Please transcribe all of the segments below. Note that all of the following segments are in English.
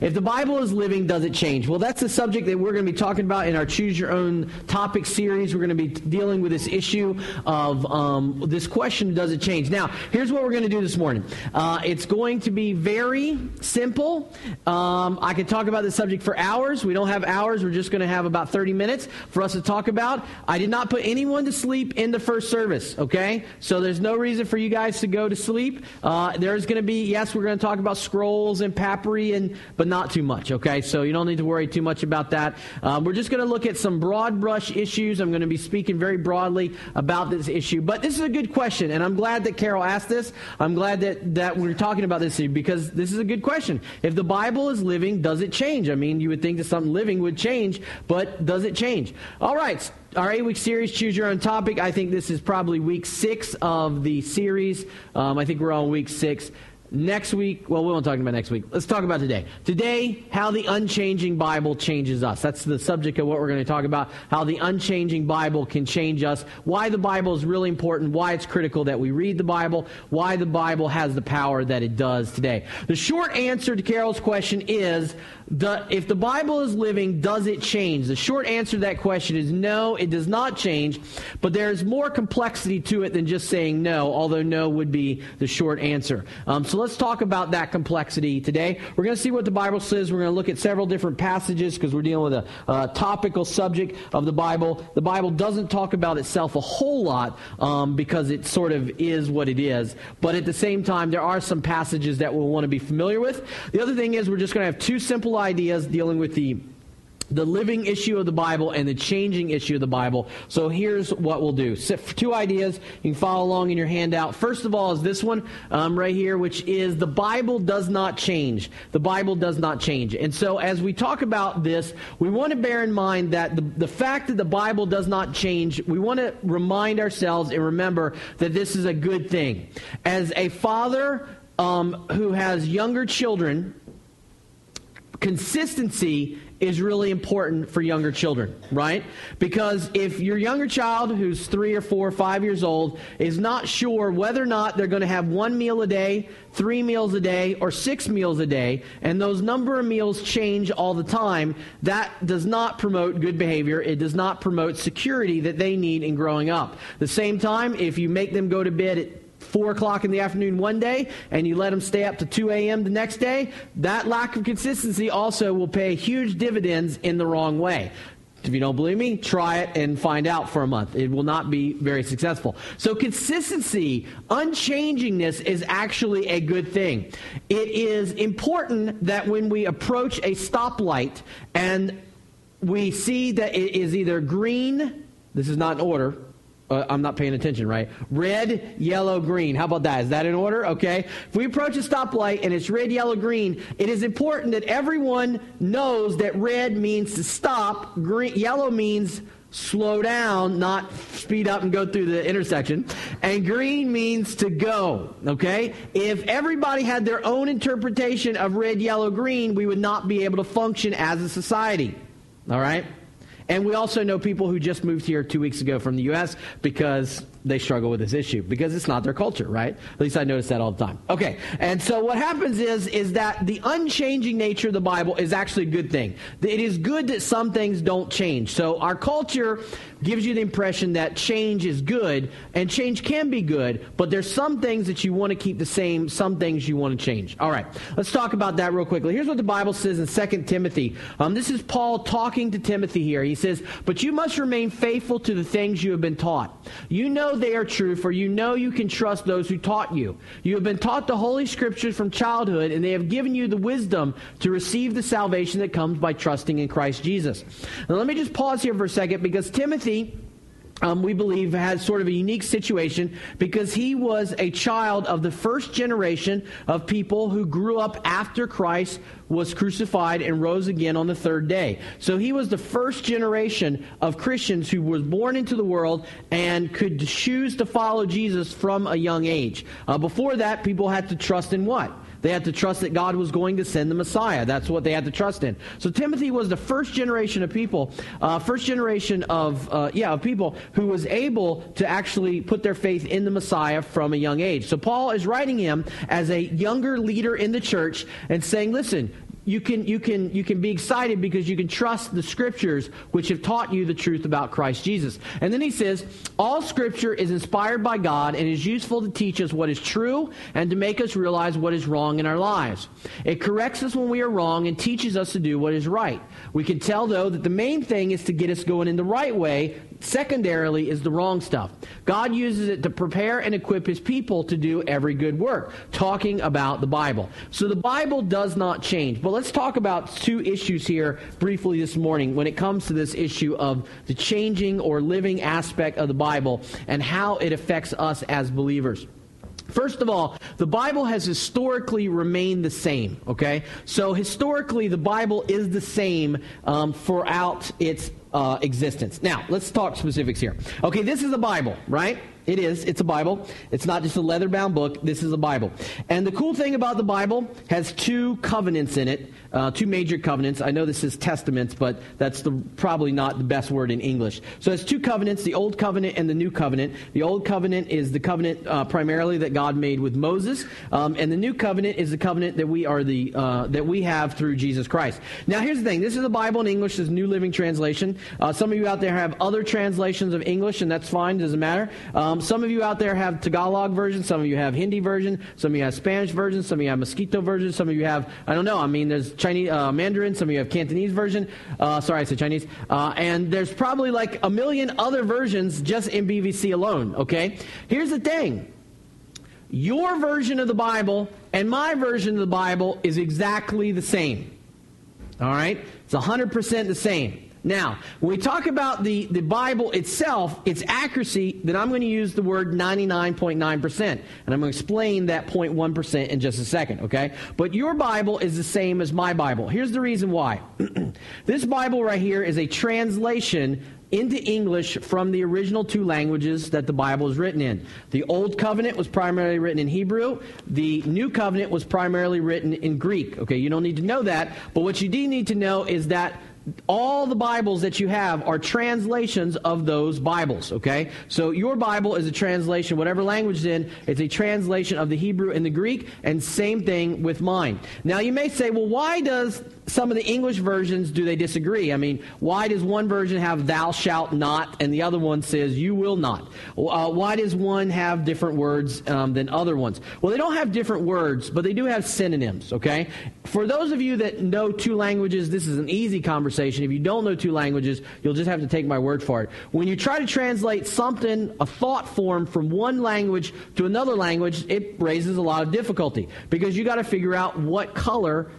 If the Bible is living, does it change? Well, that's the subject that we're going to be talking about in our Choose Your Own topic series. We're going to be dealing with this issue of um, this question, does it change? Now, here's what we're going to do this morning. Uh, it's going to be very simple. Um, I could talk about this subject for hours. We don't have hours. We're just going to have about 30 minutes for us to talk about. I did not put anyone to sleep in the first service, okay? So there's no reason for you guys to go to sleep. Uh, there's going to be, yes, we're going to talk about scrolls and papyri, and, but not too much, okay? So you don't need to worry too much about that. Um, we're just going to look at some broad brush issues. I'm going to be speaking very broadly about this issue. But this is a good question, and I'm glad that Carol asked this. I'm glad that, that we're talking about this issue because this is a good question. If the Bible is living, does it change? I mean, you would think that something living would change, but does it change? All right. Our eight week series, Choose Your Own Topic. I think this is probably week six of the series. Um, I think we're on week six. Next week, well, we won't talk about next week. Let's talk about today. Today, how the unchanging Bible changes us. That's the subject of what we're going to talk about. How the unchanging Bible can change us. Why the Bible is really important. Why it's critical that we read the Bible. Why the Bible has the power that it does today. The short answer to Carol's question is the, if the Bible is living, does it change? The short answer to that question is no, it does not change. But there's more complexity to it than just saying no, although no would be the short answer. Um, so let's talk about that complexity today. We're going to see what the Bible says. We're going to look at several different passages because we're dealing with a topical subject of the Bible. The Bible doesn't talk about itself a whole lot um, because it sort of is what it is. But at the same time, there are some passages that we'll want to be familiar with. The other thing is we're just going to have two simple ideas dealing with the the living issue of the Bible and the changing issue of the Bible. So here's what we'll do. Two ideas. You can follow along in your handout. First of all is this one um, right here, which is the Bible does not change. The Bible does not change. And so as we talk about this, we want to bear in mind that the, the fact that the Bible does not change, we want to remind ourselves and remember that this is a good thing. As a father um, who has younger children, consistency is really important for younger children, right? Because if your younger child who's three or four or five years old is not sure whether or not they're going to have one meal a day, three meals a day, or six meals a day, and those number of meals change all the time, that does not promote good behavior. It does not promote security that they need in growing up. the same time, if you make them go to bed at 4 o'clock in the afternoon one day and you let them stay up to 2 a.m. the next day, that lack of consistency also will pay huge dividends in the wrong way. If you don't believe me, try it and find out for a month. It will not be very successful. So, consistency, unchangingness is actually a good thing. It is important that when we approach a stoplight and we see that it is either green, this is not in order, uh, I'm not paying attention, right? Red, yellow, green. How about that? Is that in order? Okay. If we approach a stoplight and it's red, yellow, green, it is important that everyone knows that red means to stop, green, yellow means slow down, not speed up and go through the intersection. And green means to go, okay? If everybody had their own interpretation of red, yellow, green, we would not be able to function as a society. All right? And we also know people who just moved here two weeks ago from the U.S. because they struggle with this issue because it's not their culture, right? At least I notice that all the time. Okay, and so what happens is is that the unchanging nature of the Bible is actually a good thing. It is good that some things don't change. So our culture gives you the impression that change is good, and change can be good, but there's some things that you want to keep the same, some things you want to change. All right, let's talk about that real quickly. Here's what the Bible says in 2 Timothy. Um, this is Paul talking to Timothy here. He says, But you must remain faithful to the things you have been taught. You know they are true, for you know you can trust those who taught you. You have been taught the Holy Scriptures from childhood, and they have given you the wisdom to receive the salvation that comes by trusting in Christ Jesus. Now, let me just pause here for a second because Timothy um, we believe, had sort of a unique situation because he was a child of the first generation of people who grew up after Christ was crucified and rose again on the third day. So he was the first generation of Christians who was born into the world and could choose to follow Jesus from a young age. Uh, before that, people had to trust in what? They had to trust that God was going to send the Messiah. That's what they had to trust in. So Timothy was the first generation of people, uh, first generation of uh, yeah of people who was able to actually put their faith in the Messiah from a young age. So Paul is writing him as a younger leader in the church and saying, listen, you can, you, can, you can be excited because you can trust the scriptures which have taught you the truth about Christ Jesus. And then he says, All scripture is inspired by God and is useful to teach us what is true and to make us realize what is wrong in our lives. It corrects us when we are wrong and teaches us to do what is right. We can tell, though, that the main thing is to get us going in the right way. Secondarily is the wrong stuff. God uses it to prepare and equip his people to do every good work, talking about the Bible. So the Bible does not change. But let's talk about two issues here briefly this morning when it comes to this issue of the changing or living aspect of the Bible and how it affects us as believers. First of all, the Bible has historically remained the same, okay? So historically, the Bible is the same um, throughout its uh, existence. Now, let's talk specifics here. Okay, this is a Bible, right? It is. It's a Bible. It's not just a leather bound book. This is a Bible. And the cool thing about the Bible has two covenants in it, uh, two major covenants. I know this is testaments, but that's the, probably not the best word in English. So it's two covenants, the Old Covenant and the New Covenant. The Old Covenant is the covenant uh, primarily that God made with Moses, um, and the New Covenant is the covenant that we are the uh, that we have through Jesus Christ. Now, here's the thing. This is the Bible in English. This is New Living Translation. Uh, some of you out there have other translations of English, and that's fine. Doesn't matter. Um, some of you out there have Tagalog version. Some of you have Hindi version. Some of you have Spanish version. Some of you have Mosquito version. Some of you have, I don't know, I mean, there's Chinese, uh, Mandarin. Some of you have Cantonese version. Uh, sorry, I said Chinese. Uh, and there's probably like a million other versions just in BVC alone, okay? Here's the thing. Your version of the Bible and my version of the Bible is exactly the same. All right? It's 100% the same. Now, when we talk about the, the Bible itself, its accuracy, then I'm going to use the word 99.9%. And I'm going to explain that 0.1% in just a second, okay? But your Bible is the same as my Bible. Here's the reason why. this Bible right here is a translation into English from the original two languages that the Bible is written in. The Old Covenant was primarily written in Hebrew. The New Covenant was primarily written in Greek. Okay, you don't need to know that, but what you do need to know is that all the Bibles that you have are translations of those Bibles, okay? So your Bible is a translation, whatever language it's in, it's a translation of the Hebrew and the Greek, and same thing with mine. Now you may say, well, why does some of the English versions do they disagree? I mean, why does one version have thou shalt not and the other one says you will not? Uh, why does one have different words um, than other ones? Well, they don't have different words, but they do have synonyms, okay? For those of you that know two languages, this is an easy conversation. If you don't know two languages, you'll just have to take my word for it. When you try to translate something, a thought form from one language to another language, it raises a lot of difficulty because you got to figure out what color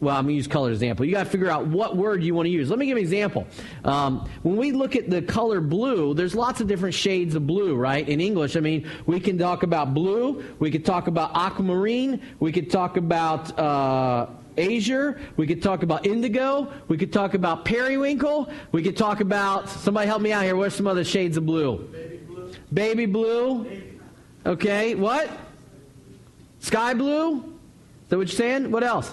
well, I'm going to use color example. You got to figure out what word you want to use. Let me give an example. Um, when we look at the color blue, there's lots of different shades of blue, right? In English, I mean, we can talk about blue, we could talk about aquamarine, we could talk about uh, azure, we could talk about indigo, we could talk about periwinkle, we could talk about, somebody help me out here, what are some other shades of blue? Baby blue. Baby blue. Okay, what? Sky blue? Is that what you're saying? What else?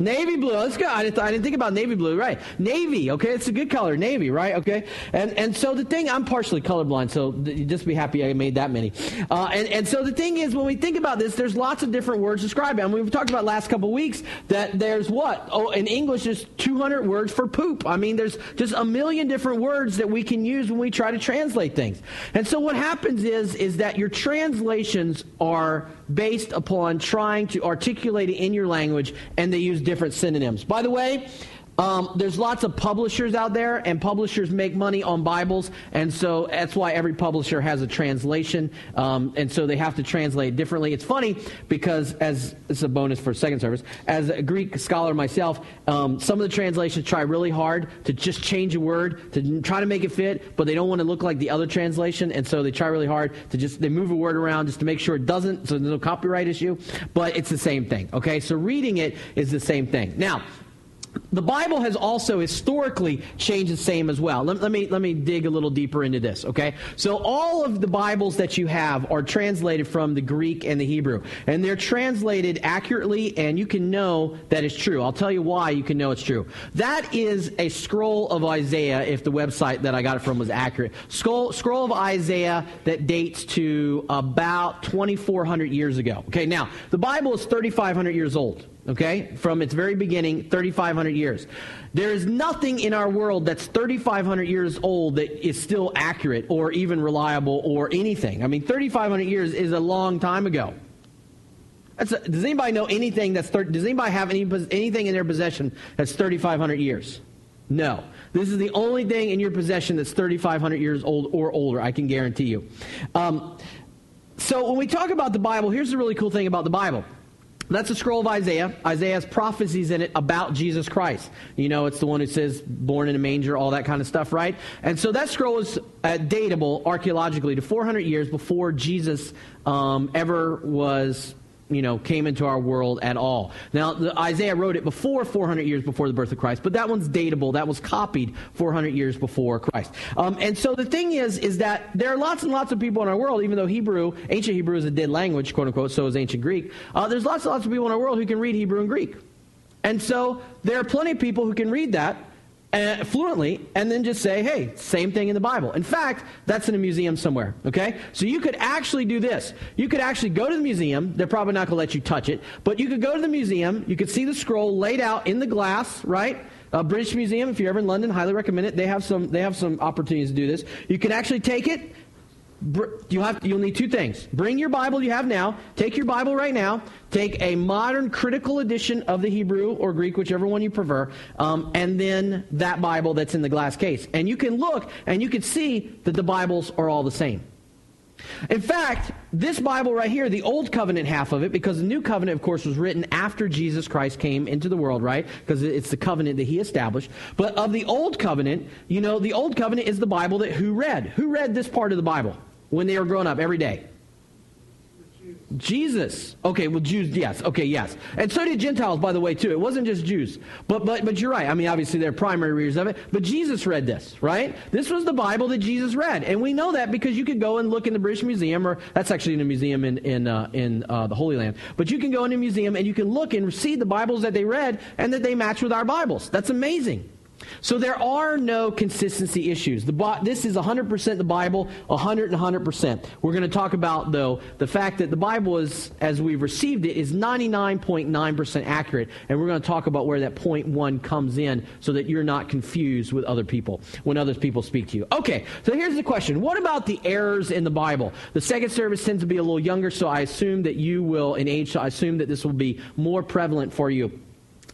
Navy blue. That's good. I didn't, I didn't, think about navy blue. Right. Navy. Okay. It's a good color. Navy. Right. Okay. And and so the thing, I'm partially colorblind, so just be happy I made that many. Uh, and, and so the thing is, when we think about this, there's lots of different words to describe it. And we've talked about last couple weeks that there's what? Oh, in English, there's 200 words for poop. I mean, there's just a million different words that we can use when we try to translate things. And so what happens is, is that your translations are based upon trying to articulate it in your language, and they use different synonyms. By the way, um, there's lots of publishers out there, and publishers make money on Bibles, and so that's why every publisher has a translation, um, and so they have to translate differently. It's funny because, as it's a bonus for second service, as a Greek scholar myself, um, some of the translations try really hard to just change a word to try to make it fit, but they don't want to look like the other translation, and so they try really hard to just they move a word around just to make sure it doesn't, so there's no copyright issue. But it's the same thing. Okay, so reading it is the same thing. Now the Bible has also historically changed the same as well. Let, let, me, let me dig a little deeper into this, okay? So, all of the Bibles that you have are translated from the Greek and the Hebrew. And they're translated accurately, and you can know that it's true. I'll tell you why you can know it's true. That is a scroll of Isaiah, if the website that I got it from was accurate. Scroll, scroll of Isaiah that dates to about 2,400 years ago. Okay, now, the Bible is 3,500 years old. Okay, from its very beginning, 3,500 years. There is nothing in our world that's 3,500 years old that is still accurate or even reliable or anything. I mean, 3,500 years is a long time ago. A, does anybody know anything that's, does anybody have any, anything in their possession that's 3,500 years? No. This is the only thing in your possession that's 3,500 years old or older, I can guarantee you. Um, so when we talk about the Bible, here's the really cool thing about the Bible. That's a scroll of Isaiah. Isaiah has prophecies in it about Jesus Christ. You know, it's the one who says, born in a manger, all that kind of stuff, right? And so that scroll is uh, datable archaeologically to 400 years before Jesus um, ever was you know, came into our world at all. Now, Isaiah wrote it before 400 years before the birth of Christ, but that one's datable. That was copied 400 years before Christ. Um, and so the thing is, is that there are lots and lots of people in our world, even though Hebrew, ancient Hebrew is a dead language, quote unquote, so is ancient Greek. Uh, there's lots and lots of people in our world who can read Hebrew and Greek. And so there are plenty of people who can read that uh, fluently and then just say, hey, same thing in the Bible. In fact, that's in a museum somewhere, okay? So you could actually do this. You could actually go to the museum. They're probably not going to let you touch it, but you could go to the museum. You could see the scroll laid out in the glass, right? British Museum, if you're ever in London, highly recommend it. They have some, they have some opportunities to do this. You can actually take it, you have, you'll need two things. Bring your Bible you have now. Take your Bible right now. Take a modern critical edition of the Hebrew or Greek, whichever one you prefer, um, and then that Bible that's in the glass case. And you can look and you can see that the Bibles are all the same. In fact, this Bible right here, the Old Covenant half of it, because the New Covenant, of course, was written after Jesus Christ came into the world, right? Because it's the covenant that he established. But of the Old Covenant, you know, the Old Covenant is the Bible that who read? Who read this part of the Bible? When they were growing up every day? Jesus. Okay, well, Jews, yes. Okay, yes. And so did Gentiles, by the way, too. It wasn't just Jews. But, but, but you're right. I mean, obviously, they're primary readers of it. But Jesus read this, right? This was the Bible that Jesus read. And we know that because you could go and look in the British Museum, or that's actually in a museum in, in, uh, in uh, the Holy Land. But you can go in a museum and you can look and see the Bibles that they read and that they match with our Bibles. That's amazing. So there are no consistency issues. The, this is 100% the Bible, 100 and 100%. We're going to talk about, though, the fact that the Bible is, as we've received it, is 99.9% accurate. And we're going to talk about where that point one comes in so that you're not confused with other people when other people speak to you. Okay, so here's the question. What about the errors in the Bible? The second service tends to be a little younger, so I assume that you will, in age, so I assume that this will be more prevalent for you.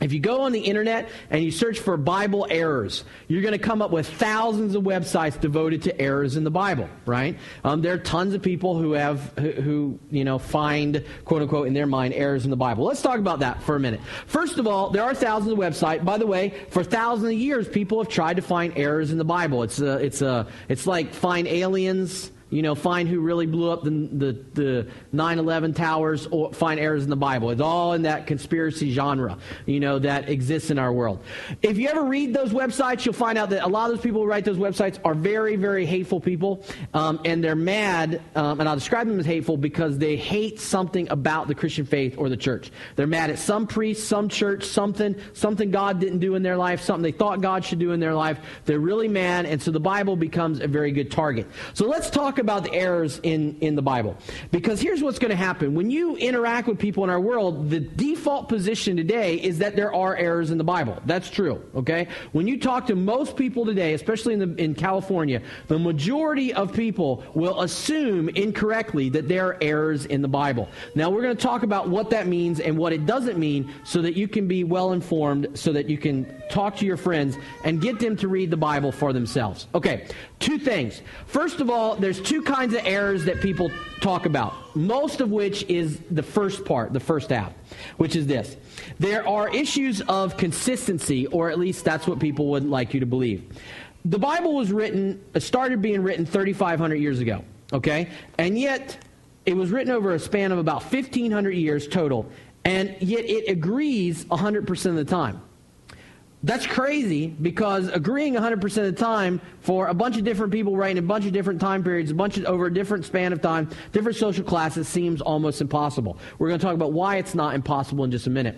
If you go on the internet and you search for Bible errors, you're going to come up with thousands of websites devoted to errors in the Bible, right? Um, there are tons of people who have, who, who, you know, find, quote unquote, in their mind, errors in the Bible. Let's talk about that for a minute. First of all, there are thousands of websites. By the way, for thousands of years, people have tried to find errors in the Bible. It's, a, it's, a, it's like find aliens you know, find who really blew up the, the, the 9-11 towers or find errors in the Bible. It's all in that conspiracy genre, you know, that exists in our world. If you ever read those websites, you'll find out that a lot of those people who write those websites are very, very hateful people. Um, and they're mad, um, and I'll describe them as hateful because they hate something about the Christian faith or the church. They're mad at some priest, some church, something, something God didn't do in their life, something they thought God should do in their life. They're really mad, and so the Bible becomes a very good target. So let's talk about the errors in, in the Bible. Because here's what's going to happen. When you interact with people in our world, the default position today is that there are errors in the Bible. That's true, okay? When you talk to most people today, especially in, the, in California, the majority of people will assume incorrectly that there are errors in the Bible. Now, we're going to talk about what that means and what it doesn't mean so that you can be well informed, so that you can talk to your friends and get them to read the Bible for themselves. Okay, two things. First of all, there's two kinds of errors that people talk about, most of which is the first part, the first half, which is this. There are issues of consistency, or at least that's what people would like you to believe. The Bible was written, started being written 3,500 years ago, okay? And yet, it was written over a span of about 1,500 years total, and yet it agrees 100% of the time. That's crazy because agreeing 100% of the time for a bunch of different people writing a bunch of different time periods, a bunch of, over a different span of time, different social classes seems almost impossible. We're going to talk about why it's not impossible in just a minute.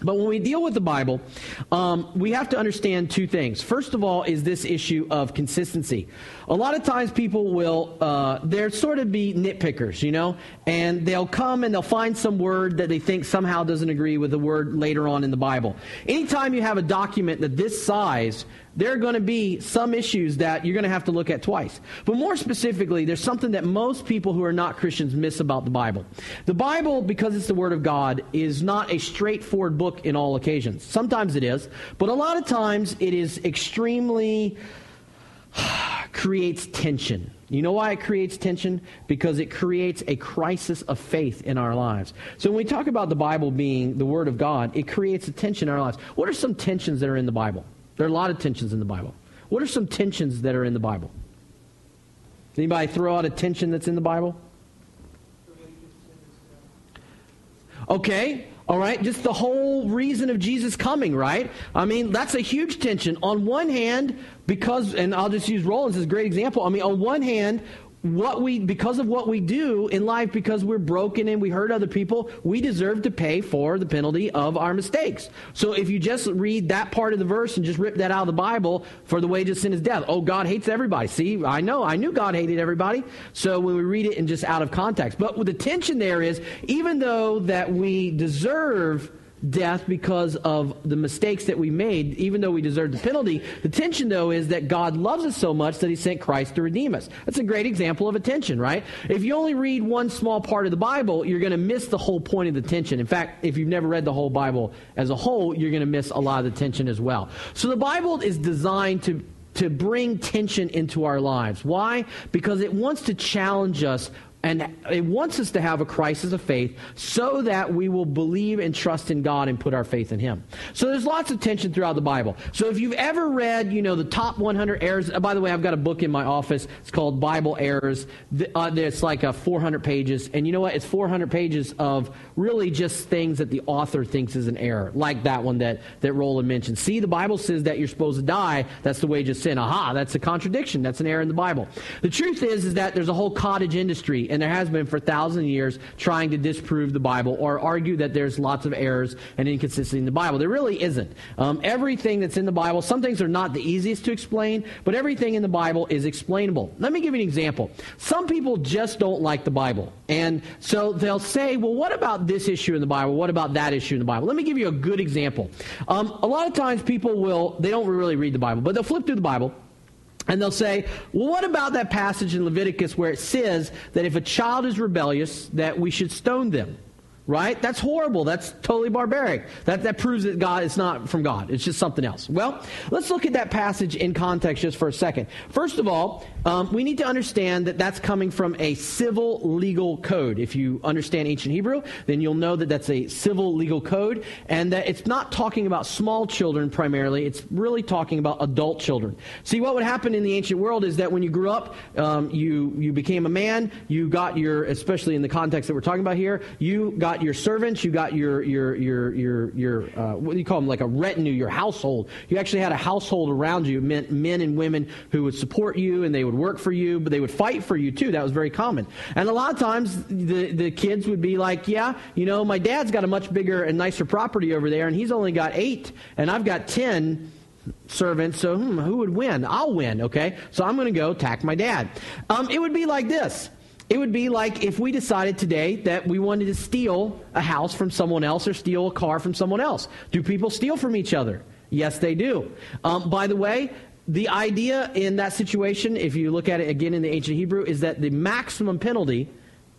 But when we deal with the Bible, um, we have to understand two things. First of all, is this issue of consistency. A lot of times people will, uh, they're sort of be nitpickers, you know, and they'll come and they'll find some word that they think somehow doesn't agree with the word later on in the Bible. Anytime you have a document that this size, there are going to be some issues that you're going to have to look at twice. But more specifically, there's something that most people who are not Christians miss about the Bible. The Bible, because it's the Word of God, is not a straightforward book in all occasions. Sometimes it is, but a lot of times it is extremely creates tension. You know why it creates tension? Because it creates a crisis of faith in our lives. So when we talk about the Bible being the Word of God, it creates a tension in our lives. What are some tensions that are in the Bible? There are a lot of tensions in the Bible. What are some tensions that are in the Bible? Anybody throw out a tension that's in the Bible? Okay, all right, just the whole reason of Jesus coming, right? I mean, that's a huge tension. On one hand, because, and I'll just use Roland's as a great example. I mean, on one hand, what we because of what we do in life because we're broken and we hurt other people we deserve to pay for the penalty of our mistakes. So if you just read that part of the verse and just rip that out of the bible for the wages of sin is death. Oh god hates everybody. See i know. I knew god hated everybody. So when we read it and just out of context. But the tension there is even though that we deserve death because of the mistakes that we made, even though we deserved the penalty. The tension, though, is that God loves us so much that he sent Christ to redeem us. That's a great example of a tension, right? If you only read one small part of the Bible, you're going to miss the whole point of the tension. In fact, if you've never read the whole Bible as a whole, you're going to miss a lot of the tension as well. So the Bible is designed to to bring tension into our lives. Why? Because it wants to challenge us and it wants us to have a crisis of faith so that we will believe and trust in God and put our faith in Him. So there's lots of tension throughout the Bible. So if you've ever read, you know, the top 100 errors, uh, by the way, I've got a book in my office. It's called Bible Errors. Uh, it's like a 400 pages. And you know what? It's 400 pages of really just things that the author thinks is an error, like that one that, that Roland mentioned. See, the Bible says that you're supposed to die. That's the wage of sin. Aha, that's a contradiction. That's an error in the Bible. The truth is, is that there's a whole cottage industry and there has been for thousands of years trying to disprove the Bible or argue that there's lots of errors and inconsistency in the Bible. There really isn't. Um, everything that's in the Bible, some things are not the easiest to explain, but everything in the Bible is explainable. Let me give you an example. Some people just don't like the Bible. And so they'll say, well, what about this issue in the Bible? What about that issue in the Bible? Let me give you a good example. Um, a lot of times people will, they don't really read the Bible, but they'll flip through the Bible and they'll say, well, what about that passage in Leviticus where it says that if a child is rebellious, that we should stone them? Right? That's horrible. That's totally barbaric. That, that proves that God is not from God. It's just something else. Well, let's look at that passage in context just for a second. First of all, um, we need to understand that that's coming from a civil legal code. If you understand ancient Hebrew, then you'll know that that's a civil legal code and that it's not talking about small children primarily. It's really talking about adult children. See, what would happen in the ancient world is that when you grew up, um, you, you became a man, you got your, especially in the context that we're talking about here, you got your servants, you got your, your, your, your, your uh, what do you call them, like a retinue, your household. You actually had a household around you, meant men and women who would support you and they would work for you, but they would fight for you too. That was very common. And a lot of times the, the kids would be like, yeah, you know, my dad's got a much bigger and nicer property over there, and he's only got eight, and I've got ten servants, so hmm, who would win? I'll win, okay? So I'm going to go attack my dad. Um, it would be like this. It would be like if we decided today that we wanted to steal a house from someone else or steal a car from someone else. Do people steal from each other? Yes, they do. Um, by the way, the idea in that situation, if you look at it again in the ancient Hebrew, is that the maximum penalty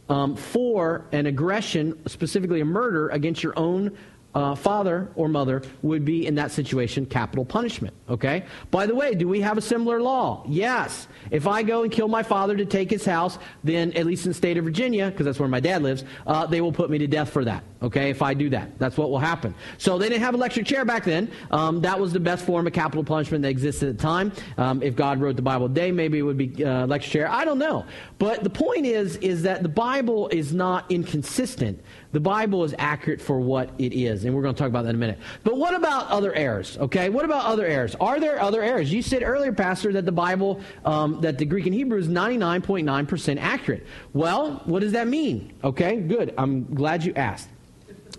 um, for an aggression, specifically a murder against your own uh, father or mother would be in that situation capital punishment. Okay? By the way, do we have a similar law? Yes. If I go and kill my father to take his house, then at least in the state of Virginia, because that's where my dad lives, uh, they will put me to death for that. Okay? If I do that, that's what will happen. So they didn't have electric chair back then. Um, that was the best form of capital punishment that existed at the time. Um, if God wrote the Bible today, maybe it would be uh, electric chair. I don't know. But the point is, is that the Bible is not inconsistent. The Bible is accurate for what it is, and we're going to talk about that in a minute. But what about other errors? Okay, what about other errors? Are there other errors? You said earlier, Pastor, that the Bible, um, that the Greek and Hebrew is 99.9% accurate. Well, what does that mean? Okay, good. I'm glad you asked.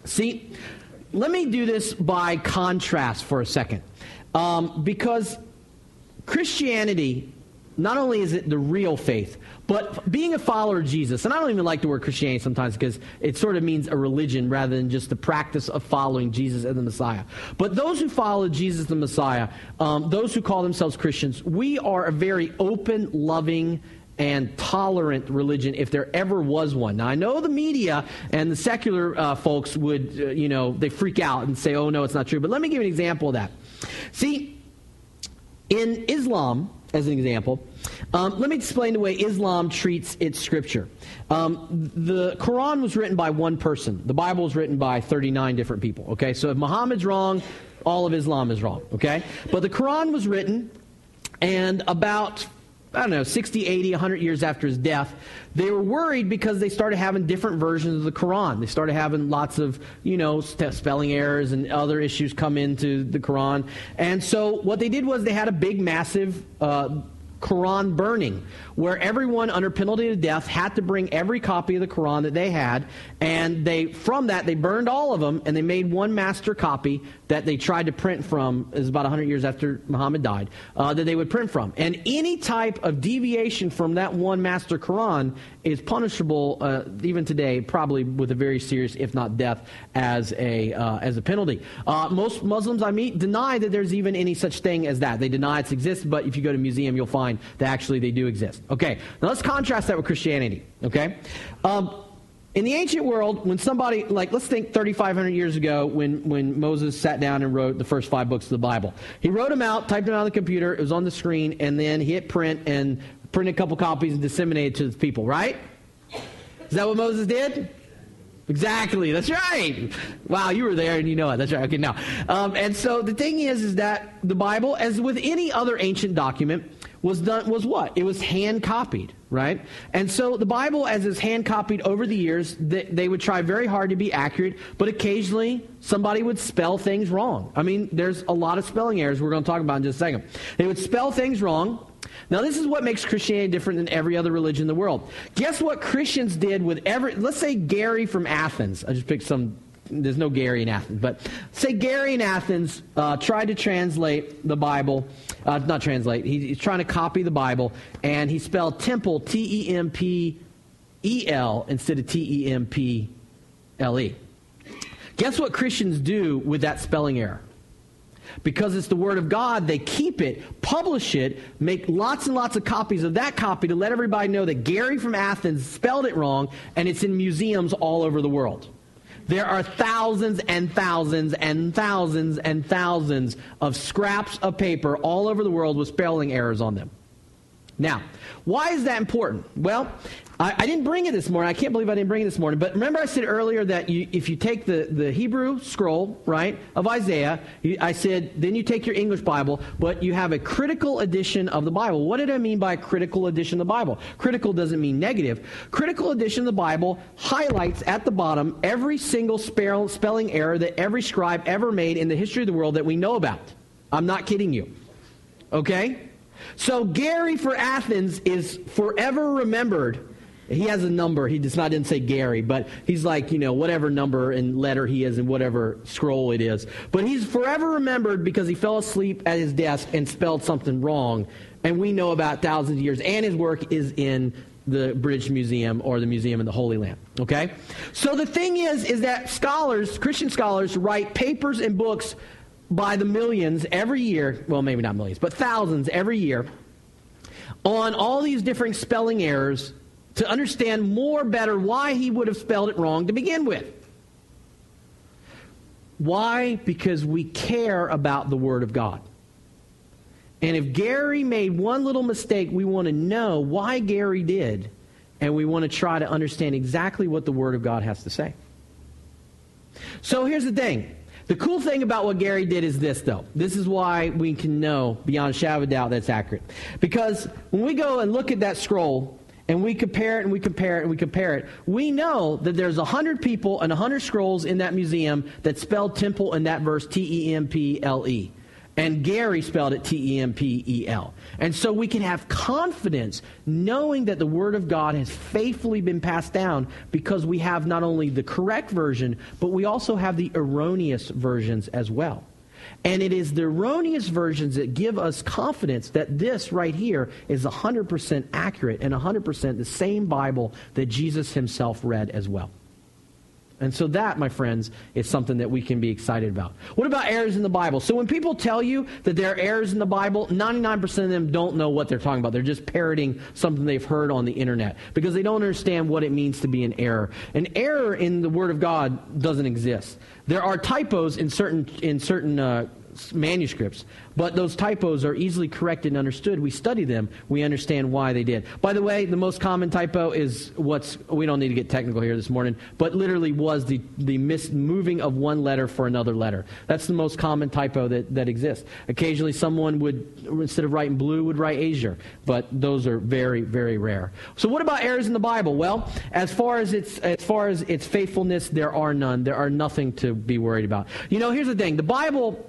See, let me do this by contrast for a second. Um, because Christianity, not only is it the real faith, but being a follower of Jesus, and I don't even like the word Christianity sometimes because it sort of means a religion rather than just the practice of following Jesus as the Messiah. But those who follow Jesus the Messiah, um, those who call themselves Christians, we are a very open, loving, and tolerant religion if there ever was one. Now, I know the media and the secular uh, folks would, uh, you know, they freak out and say, oh, no, it's not true. But let me give you an example of that. See, in Islam, as an example, um, let me explain the way Islam treats its scripture. Um, the Quran was written by one person. The Bible was written by 39 different people. Okay, so if Muhammad's wrong, all of Islam is wrong. Okay, but the Quran was written, and about I don't know, 60, 80, 100 years after his death, they were worried because they started having different versions of the Quran. They started having lots of, you know, spelling errors and other issues come into the Quran. And so what they did was they had a big, massive uh, Quran burning, where everyone under penalty of death had to bring every copy of the Quran that they had, and they from that they burned all of them, and they made one master copy that they tried to print from. Is about 100 years after Muhammad died, uh, that they would print from, and any type of deviation from that one master Quran is punishable uh, even today, probably with a very serious, if not death, as a uh, as a penalty. Uh, most Muslims I meet deny that there's even any such thing as that. They deny it exists, but if you go to a museum, you'll find that actually they do exist. Okay, now let's contrast that with Christianity. Okay. Um, in the ancient world, when somebody, like, let's think 3,500 years ago when, when Moses sat down and wrote the first five books of the Bible. He wrote them out, typed them out on the computer, it was on the screen, and then he hit print and printed a couple copies and disseminated to the people, right? Is that what Moses did? Exactly. That's right. Wow, you were there and you know it. That's right. Okay, now, um, and so the thing is, is that the Bible, as with any other ancient document, was done was what? It was hand copied, right? And so the Bible, as is hand copied over the years, they, they, would try very hard to be accurate, but occasionally somebody would spell things wrong. I mean, there's a lot of spelling errors we're going to talk about in just a second. They would spell things wrong. Now, this is what makes Christianity different than every other religion in the world. Guess what Christians did with every, let's say Gary from Athens. I just picked some, there's no Gary in Athens, but say Gary in Athens uh, tried to translate the Bible, uh, not translate, he, he's trying to copy the Bible, and he spelled temple, T E M P E L, instead of T E M P L E. Guess what Christians do with that spelling error? because it's the Word of God, they keep it, publish it, make lots and lots of copies of that copy to let everybody know that Gary from Athens spelled it wrong, and it's in museums all over the world. There are thousands and thousands and thousands and thousands of scraps of paper all over the world with spelling errors on them. Now, why is that important? Well, I, I, didn't bring it this morning. I can't believe I didn't bring it this morning. But remember, I said earlier that you, if you take the, the Hebrew scroll, right, of Isaiah, you, I said then you take your English Bible, but you have a critical edition of the Bible. What did I mean by a critical edition of the Bible? Critical doesn't mean negative. Critical edition of the Bible highlights at the bottom every single spelling error that every scribe ever made in the history of the world that we know about. I'm not kidding you. Okay? So Gary for Athens is forever remembered he has a number. He does not didn't say Gary, but he's like, you know, whatever number and letter he is and whatever scroll it is. But he's forever remembered because he fell asleep at his desk and spelled something wrong. And we know about thousands of years. And his work is in the British Museum or the Museum in the Holy Land. Okay? So the thing is, is that scholars, Christian scholars, write papers and books by the millions every year. Well, maybe not millions, but thousands every year on all these different spelling errors to understand more better why he would have spelled it wrong to begin with. Why? Because we care about the Word of God. And if Gary made one little mistake, we want to know why Gary did, and we want to try to understand exactly what the Word of God has to say. So here's the thing. The cool thing about what Gary did is this, though. This is why we can know beyond shadow of doubt that's accurate. Because when we go and look at that scroll, and we compare it and we compare it and we compare it, we know that there's 100 people and 100 scrolls in that museum that spelled temple in that verse T E M P L E. And Gary spelled it T E M P E L. And so we can have confidence knowing that the Word of God has faithfully been passed down because we have not only the correct version, but we also have the erroneous versions as well. And it is the erroneous versions that give us confidence that this right here is 100% accurate and 100% the same Bible that Jesus himself read as well. And so that, my friends, is something that we can be excited about. What about errors in the Bible? So when people tell you that there are errors in the Bible, 99% of them don't know what they're talking about. They're just parroting something they've heard on the internet because they don't understand what it means to be an error. An error in the Word of God doesn't exist. There are typos in certain, in certain uh, manuscripts, but those typos are easily corrected and understood. We study them, we understand why they did. By the way, the most common typo is what's, we don't need to get technical here this morning, but literally was the, the mis- moving of one letter for another letter. That's the most common typo that, that exists. Occasionally, someone would, instead of writing blue, would write Asia, but those are very, very rare. So, what about errors in the Bible? Well, as far as its, as far as its faithfulness, there are none. There are nothing to be worried about. You know, here's the thing the Bible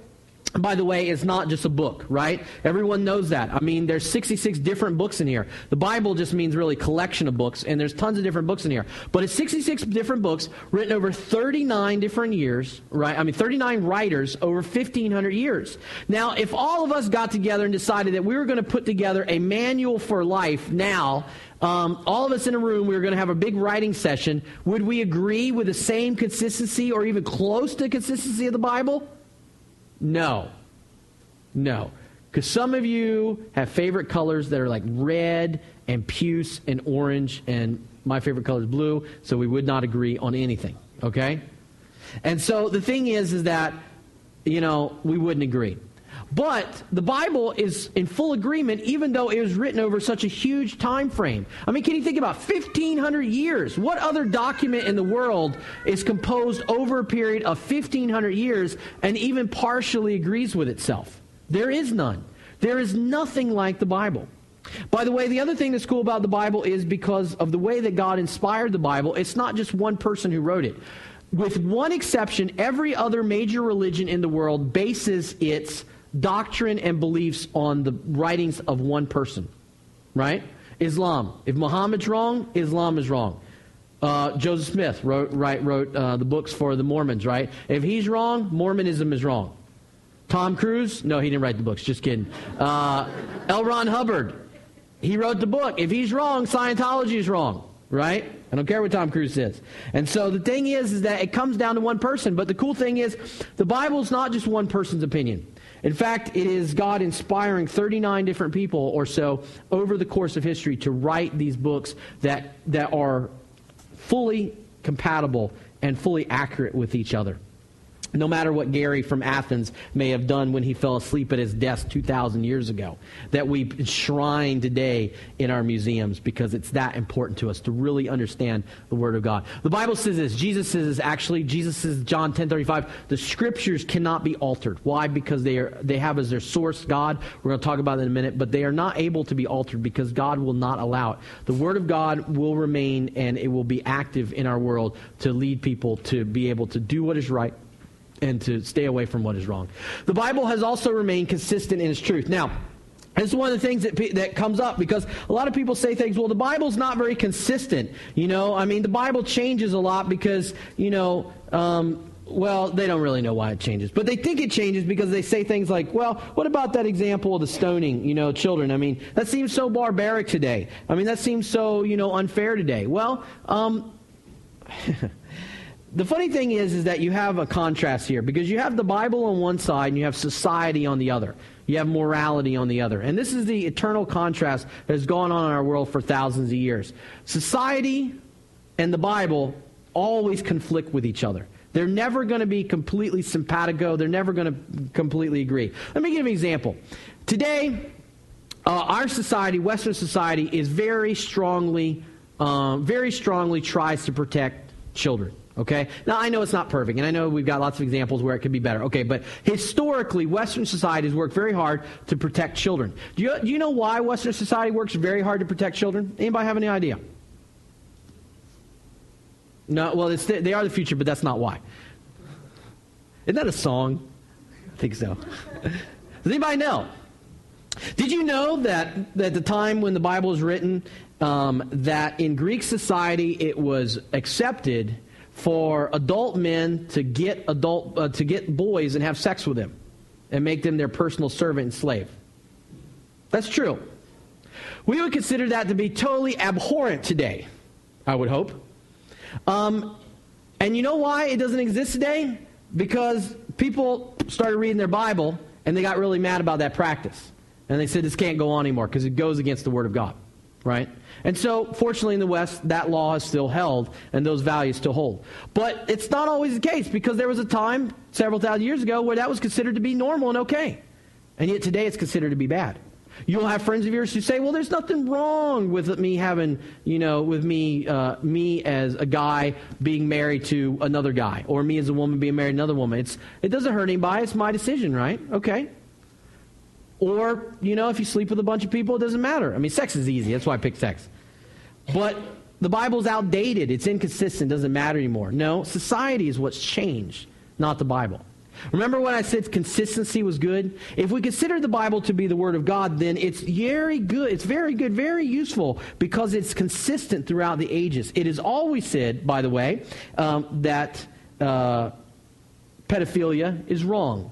by the way, is not just a book, right? Everyone knows that. I mean, there's 66 different books in here. The Bible just means really collection of books, and there's tons of different books in here. But it's 66 different books written over 39 different years, right? I mean, 39 writers over 1,500 years. Now, if all of us got together and decided that we were going to put together a manual for life now, um, all of us in a room, we were going to have a big writing session. Would we agree with the same consistency or even close to consistency of the Bible? No. No. Because some of you have favorite colors that are like red and puce and orange, and my favorite color is blue, so we would not agree on anything. Okay? And so the thing is, is that, you know, we wouldn't agree. But the Bible is in full agreement, even though it was written over such a huge time frame. I mean, can you think about 1,500 years? What other document in the world is composed over a period of 1,500 years and even partially agrees with itself? There is none. There is nothing like the Bible. By the way, the other thing that's cool about the Bible is because of the way that God inspired the Bible, it's not just one person who wrote it. With one exception, every other major religion in the world bases its doctrine and beliefs on the writings of one person, right? Islam. If Muhammad's wrong, Islam is wrong. Uh, Joseph Smith wrote, write, wrote uh, the books for the Mormons, right? If he's wrong, Mormonism is wrong. Tom Cruise? No, he didn't write the books. Just kidding. Uh, L. Ron Hubbard. He wrote the book. If he's wrong, Scientology is wrong, right? I don't care what Tom Cruise says. And so the thing is, is that it comes down to one person. But the cool thing is, the Bible is not just one person's opinion. In fact, it is God inspiring 39 different people or so over the course of history to write these books that, that are fully compatible and fully accurate with each other no matter what Gary from Athens may have done when he fell asleep at his desk 2,000 years ago, that we enshrine today in our museums because it's that important to us to really understand the Word of God. The Bible says this. Jesus says this actually. Jesus says, John 10 35, the Scriptures cannot be altered. Why? Because they, are, they have as their source God. We're going to talk about that in a minute. But they are not able to be altered because God will not allow it. The Word of God will remain and it will be active in our world to lead people to be able to do what is right and to stay away from what is wrong. The Bible has also remained consistent in its truth. Now, this is one of the things that, that comes up because a lot of people say things, well, the Bible's not very consistent. You know, I mean, the Bible changes a lot because, you know, um, well, they don't really know why it changes, but they think it changes because they say things like, well, what about that example of the stoning, you know, children? I mean, that seems so barbaric today. I mean, that seems so, you know, unfair today. Well, um, the funny thing is, is that you have a contrast here because you have the Bible on one side and you have society on the other. You have morality on the other. And this is the eternal contrast that has gone on in our world for thousands of years. Society and the Bible always conflict with each other. They're never going to be completely simpatico. They're never going to completely agree. Let me give you an example. Today, uh, our society, Western society, is very strongly, uh, very strongly tries to protect children. Okay? Now, I know it's not perfect, and I know we've got lots of examples where it could be better. Okay, but historically, Western society has worked very hard to protect children. Do you, do you know why Western society works very hard to protect children? Anybody have any idea? No, well, they are the future, but that's not why. Isn't that a song? I think so. Does anybody know? Did you know that at the time when the Bible was written, um, that in Greek society it was accepted for adult men to get adult uh, to get boys and have sex with them and make them their personal servant and slave. That's true. We would consider that to be totally abhorrent today, I would hope. Um, and you know why it doesn't exist today? Because people started reading their Bible and they got really mad about that practice. And they said this can't go on anymore because it goes against the Word of God, right? And so, fortunately, in the West, that law is still held and those values still hold. But it's not always the case because there was a time several thousand years ago where that was considered to be normal and okay. And yet today it's considered to be bad. You'll have friends of yours who say, "Well, there's nothing wrong with me having, you know, with me, uh, me as a guy being married to another guy, or me as a woman being married to another woman. It's it doesn't hurt anybody. It's my decision, right? Okay. Or, you know, if you sleep with a bunch of people, it doesn't matter. I mean, sex is easy. That's why I picked sex. But the Bible's outdated. It's inconsistent. doesn't matter anymore. No, society is what's changed, not the Bible. Remember when I said consistency was good? If we consider the Bible to be the Word of God, then it's very good. It's very good, very useful because it's consistent throughout the ages. It is always said, by the way, um, that uh, pedophilia is wrong.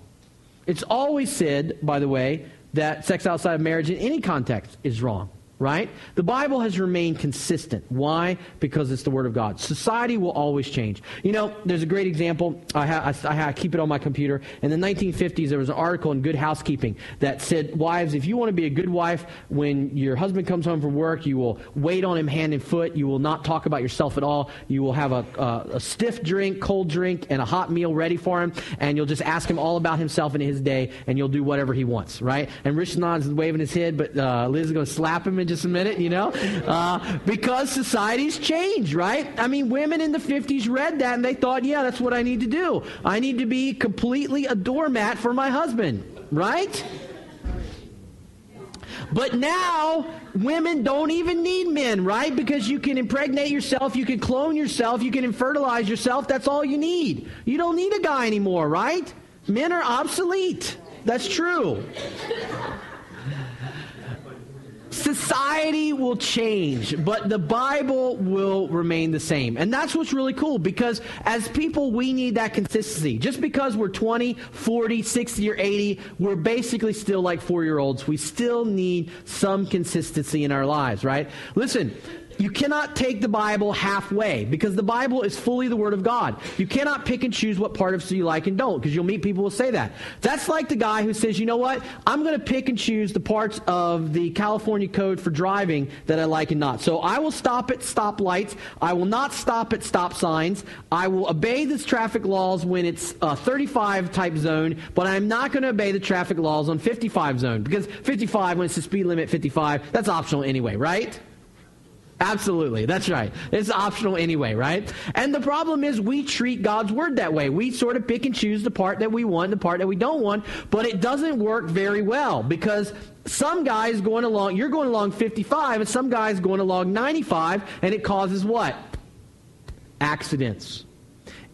It's always said, by the way, that sex outside of marriage in any context is wrong right? The Bible has remained consistent. Why? Because it's the Word of God. Society will always change. You know, there's a great example. I, ha- I, I keep it on my computer. In the 1950s, there was an article in Good Housekeeping that said, Wives, if you want to be a good wife, when your husband comes home from work, you will wait on him hand and foot. You will not talk about yourself at all. You will have a, a, a stiff drink, cold drink, and a hot meal ready for him, and you'll just ask him all about himself and his day, and you'll do whatever he wants, right? And Rich waving his head, but uh, Liz is going to slap him and just a minute, you know? Uh, because society's changed, right? I mean, women in the 50s read that and they thought, yeah, that's what I need to do. I need to be completely a doormat for my husband, right? But now, women don't even need men, right? Because you can impregnate yourself, you can clone yourself, you can infertilize yourself. That's all you need. You don't need a guy anymore, right? Men are obsolete. That's true. Society will change, but the Bible will remain the same. And that's what's really cool because as people, we need that consistency. Just because we're 20, 40, 60, or 80, we're basically still like four year olds. We still need some consistency in our lives, right? Listen, you cannot take the Bible halfway because the Bible is fully the Word of God. You cannot pick and choose what part of you like and don't because you'll meet people who say that. That's like the guy who says, you know what? I'm going to pick and choose the parts of the California Code for driving that I like and not. So I will stop at stop lights. I will not stop at stop signs. I will obey the traffic laws when it's a 35 type zone, but I'm not going to obey the traffic laws on 55 zone because 55, when it's the speed limit 55, that's optional anyway, right? Absolutely. That's right. It's optional anyway, right? And the problem is we treat God's word that way. We sort of pick and choose the part that we want, the part that we don't want, but it doesn't work very well because some guys going along, you're going along 55 and some guys going along 95 and it causes what? Accidents.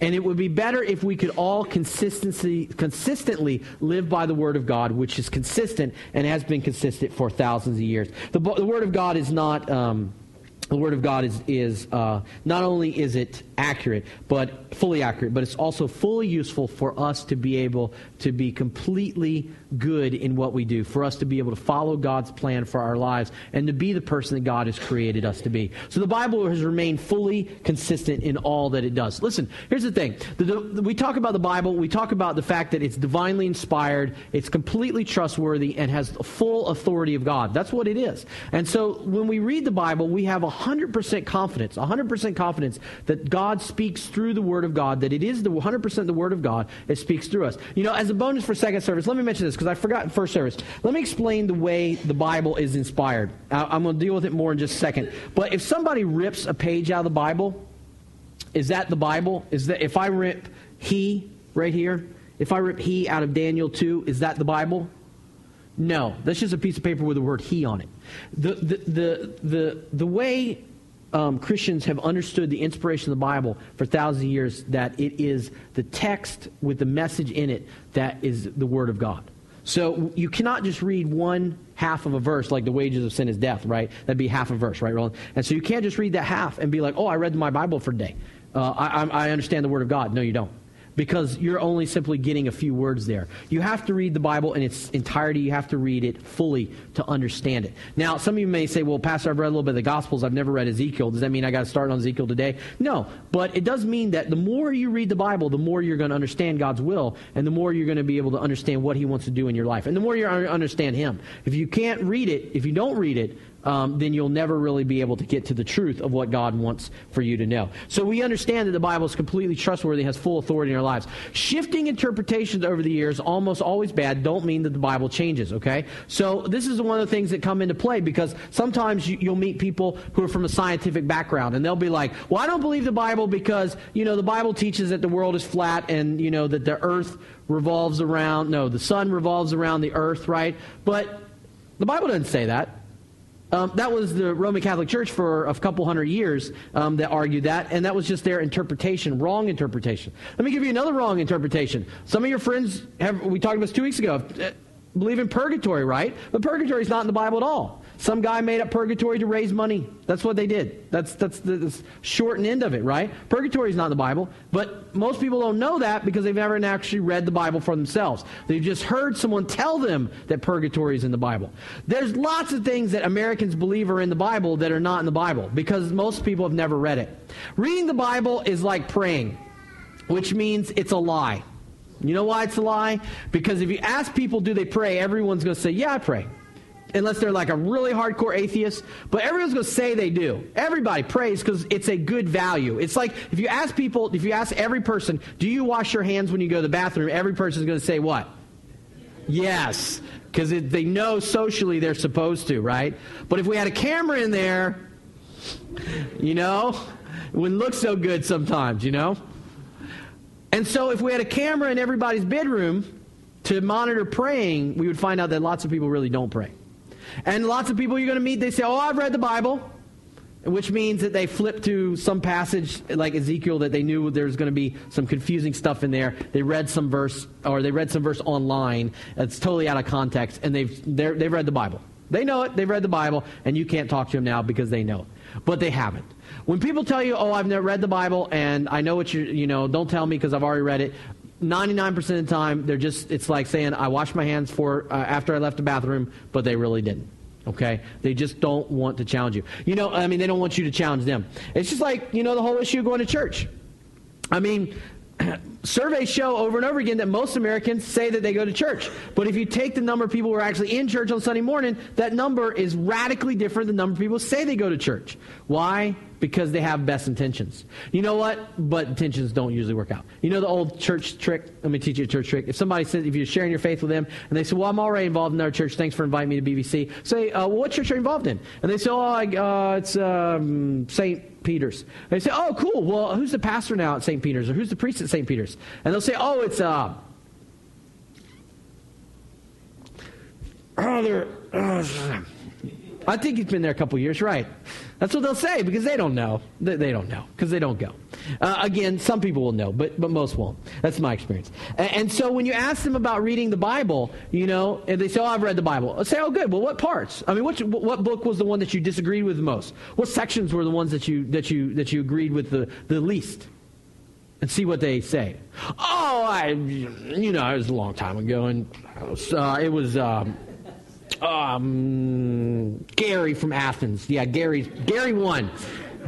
And it would be better if we could all consistency, consistently live by the Word of God, which is consistent and has been consistent for thousands of years. The, the Word of God is not. Um, the Word of God is, is uh, not only is it accurate, but fully accurate, but it's also fully useful for us to be able to be completely good in what we do, for us to be able to follow God's plan for our lives, and to be the person that God has created us to be. So the Bible has remained fully consistent in all that it does. Listen, here's the thing. The, the, we talk about the Bible, we talk about the fact that it's divinely inspired, it's completely trustworthy, and has full authority of God. That's what it is. And so when we read the Bible, we have 100% confidence, 100% confidence that God speaks through the Word of God, that it is the 100% the Word of God that speaks through us. You know, as a bonus for second service, let me mention this because I forgot first service. Let me explain the way the Bible is inspired. I'm going to deal with it more in just a second. But if somebody rips a page out of the Bible, is that the Bible? Is that if I rip he right here, if I rip he out of Daniel 2, is that the Bible? No, that's just a piece of paper with the word he on it. The, the, the, the, the way um, Christians have understood the inspiration of the Bible for thousands of years that it is the text with the message in it that is the Word of God. So you cannot just read one half of a verse like the wages of sin is death, right? That'd be half a verse, right, Roland? And so you can't just read that half and be like, oh, I read my Bible for day. Uh, I, I understand the Word of God. No, you don't because you're only simply getting a few words there. You have to read the Bible in its entirety. You have to read it fully to understand it. Now, some of you may say, well, Pastor, I've read a little bit of the Gospels. I've never read Ezekiel. Does that mean I got to start on Ezekiel today? No, but it does mean that the more you read the Bible, the more you're going to understand God's will, and the more you're going to be able to understand what He wants to do in your life, and the more you understand Him. If you can't read it, if you don't read it, um, then you'll never really be able to get to the truth of what God wants for you to know. So we understand that the Bible is completely trustworthy, has full authority in our lives. Shifting interpretations over the years, almost always bad, don't mean that the Bible changes, okay? So this is one of the things that come into play because sometimes you, you'll meet people who are from a scientific background and they'll be like, well, I don't believe the Bible because, you know, the Bible teaches that the world is flat and, you know, that the earth revolves around, no, the sun revolves around the earth, right? But the Bible doesn't say that. Um, that was the Roman Catholic Church for a couple hundred years um, that argued that, and that was just their interpretation, wrong interpretation. Let me give you another wrong interpretation. Some of your friends have, we talked about this two weeks ago, uh, believe in purgatory, right? But purgatory is not in the Bible at all. Some guy made up purgatory to raise money. That's what they did. That's, that's the, the short and end of it, right? Purgatory is not in the Bible, but most people don't know that because they've never actually read the Bible for themselves. They've just heard someone tell them that purgatory is in the Bible. There's lots of things that Americans believe are in the Bible that are not in the Bible because most people have never read it. Reading the Bible is like praying, which means it's a lie. You know why it's a lie? Because if you ask people, do they pray, everyone's going to say, yeah, I pray unless they're like a really hardcore atheist, but everyone's going to say they do. Everybody prays because it's a good value. It's like if you ask people, if you ask every person, do you wash your hands when you go to the bathroom? Every person's going to say what? Yes, because they know socially they're supposed to, right? But if we had a camera in there, you know, it wouldn't look so good sometimes, you know? And so if we had a camera in everybody's bedroom to monitor praying, we would find out that lots of people really don't pray. And lots of people you're going to meet, they say, Oh, I've read the Bible. Which means that they flip to some passage like Ezekiel that they knew there's going to be some confusing stuff in there. They read some verse, or they read some verse online that's totally out of context, and they've, they've read the Bible. They know it, they've read the Bible, and you can't talk to them now because they know it. But they haven't. When people tell you, oh, I've never read the Bible, and I know what you, you know, don't tell me because I've already read it, 99% of the time, they're just, it's like saying, I washed my hands for, uh, after I left the bathroom, but they really didn't. Okay? They just don't want to challenge you. You know, I mean, they don't want you to challenge them. It's just like, you know, the whole issue of going to church. I mean, surveys show over and over again that most Americans say that they go to church. But if you take the number of people who are actually in church on Sunday morning, that number is radically different than the number of people say they go to church. Why? Because they have best intentions. You know what? But intentions don't usually work out. You know the old church trick? Let me teach you a church trick. If somebody says, if you're sharing your faith with them, and they say, well, I'm already involved in our church. Thanks for inviting me to BBC. Say, uh, well, what church are you involved in? And they say, oh, I, uh, it's um, St. Peter's. They say, oh, cool. Well, who's the pastor now at St. Peter's? Or who's the priest at St. Peter's? And they'll say, oh, it's, uh, oh, uh, I think he's been there a couple years, right? That's what they'll say because they don't know. They, don't know because they don't go. Uh, again, some people will know, but, but most won't. That's my experience. And, and, so when you ask them about reading the Bible, you know, and they say, oh, I've read the Bible. I'll say, oh, good. Well, what parts? I mean, which, what book was the one that you disagreed with most? What sections were the ones that you, that you, that you agreed with the, the least? And see what they say. Oh, I, you know, it was a long time ago, and uh, it was. Um, um, Gary from Athens. Yeah, Gary. Gary won.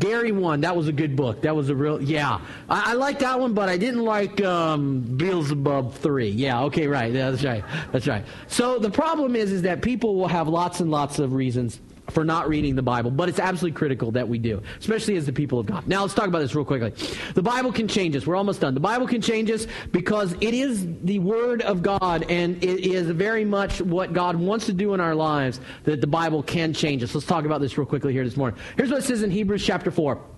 Gary won. That was a good book. That was a real. Yeah, I, I liked that one, but I didn't like um, Beelzebub three. Yeah. Okay. Right. Yeah, that's right. That's right. So the problem is, is that people will have lots and lots of reasons for not reading the Bible, but it's absolutely critical that we do, especially as the people of God. Now, let's talk about this real quickly. The Bible can change us. We're almost done. The Bible can change us because it is the Word of God, and it is very much what God wants to do in our lives that the Bible can change us. Let's talk about this real quickly here this morning. Here's what it says in Hebrews chapter 4.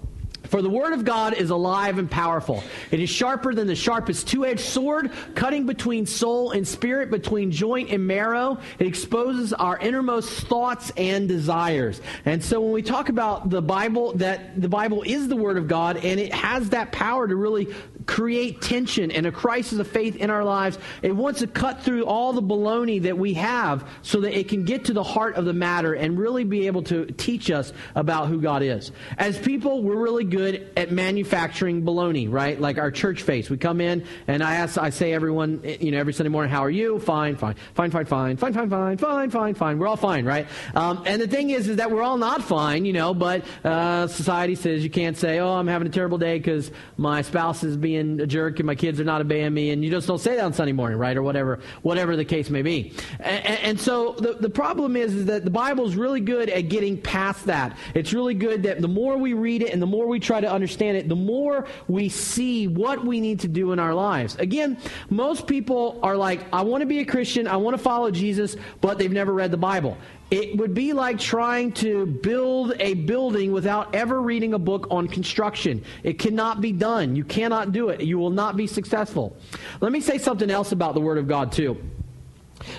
For the word of God is alive and powerful. It is sharper than the sharpest two edged sword, cutting between soul and spirit, between joint and marrow. It exposes our innermost thoughts and desires. And so when we talk about the Bible, that the Bible is the word of God and it has that power to really create tension and a crisis of faith in our lives. It wants to cut through all the baloney that we have so that it can get to the heart of the matter and really be able to teach us about who God is. As people, we're really good at manufacturing baloney, right? Like our church face. We come in and I ask, I say everyone, you know, every Sunday morning, how are you? Fine, fine, fine, fine, fine, fine, fine, fine, fine, fine, fine. We're all fine, right? Um, and the thing is, is that we're all not fine, you know, but uh, society says you can't say, oh, I'm having a terrible day because my spouse is being a jerk and my kids are not obeying me, and you just don't say that on Sunday morning, right? Or whatever, whatever the case may be. And, and so the, the problem is, is that the Bible is really good at getting past that. It's really good that the more we read it and the more we try to understand it, the more we see what we need to do in our lives. Again, most people are like, I want to be a Christian, I want to follow Jesus, but they've never read the Bible. It would be like trying to build a building without ever reading a book on construction. It cannot be done. You cannot do it. You will not be successful. Let me say something else about the Word of God, too.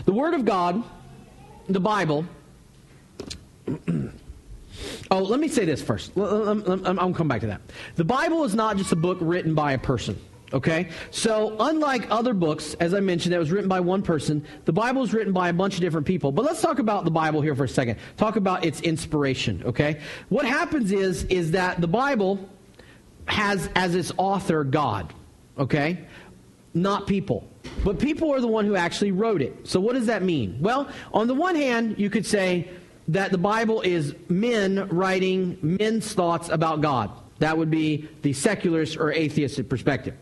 The Word of God, the Bible, oh, let me say this first. I'll come back to that. The Bible is not just a book written by a person. Okay? So, unlike other books, as I mentioned, that was written by one person, the Bible is written by a bunch of different people. But let's talk about the Bible here for a second. Talk about its inspiration, okay? What happens is, is that the Bible has as its author God, okay? Not people. But people are the one who actually wrote it. So, what does that mean? Well, on the one hand, you could say that the Bible is men writing men's thoughts about God. That would be the secularist or atheist perspective.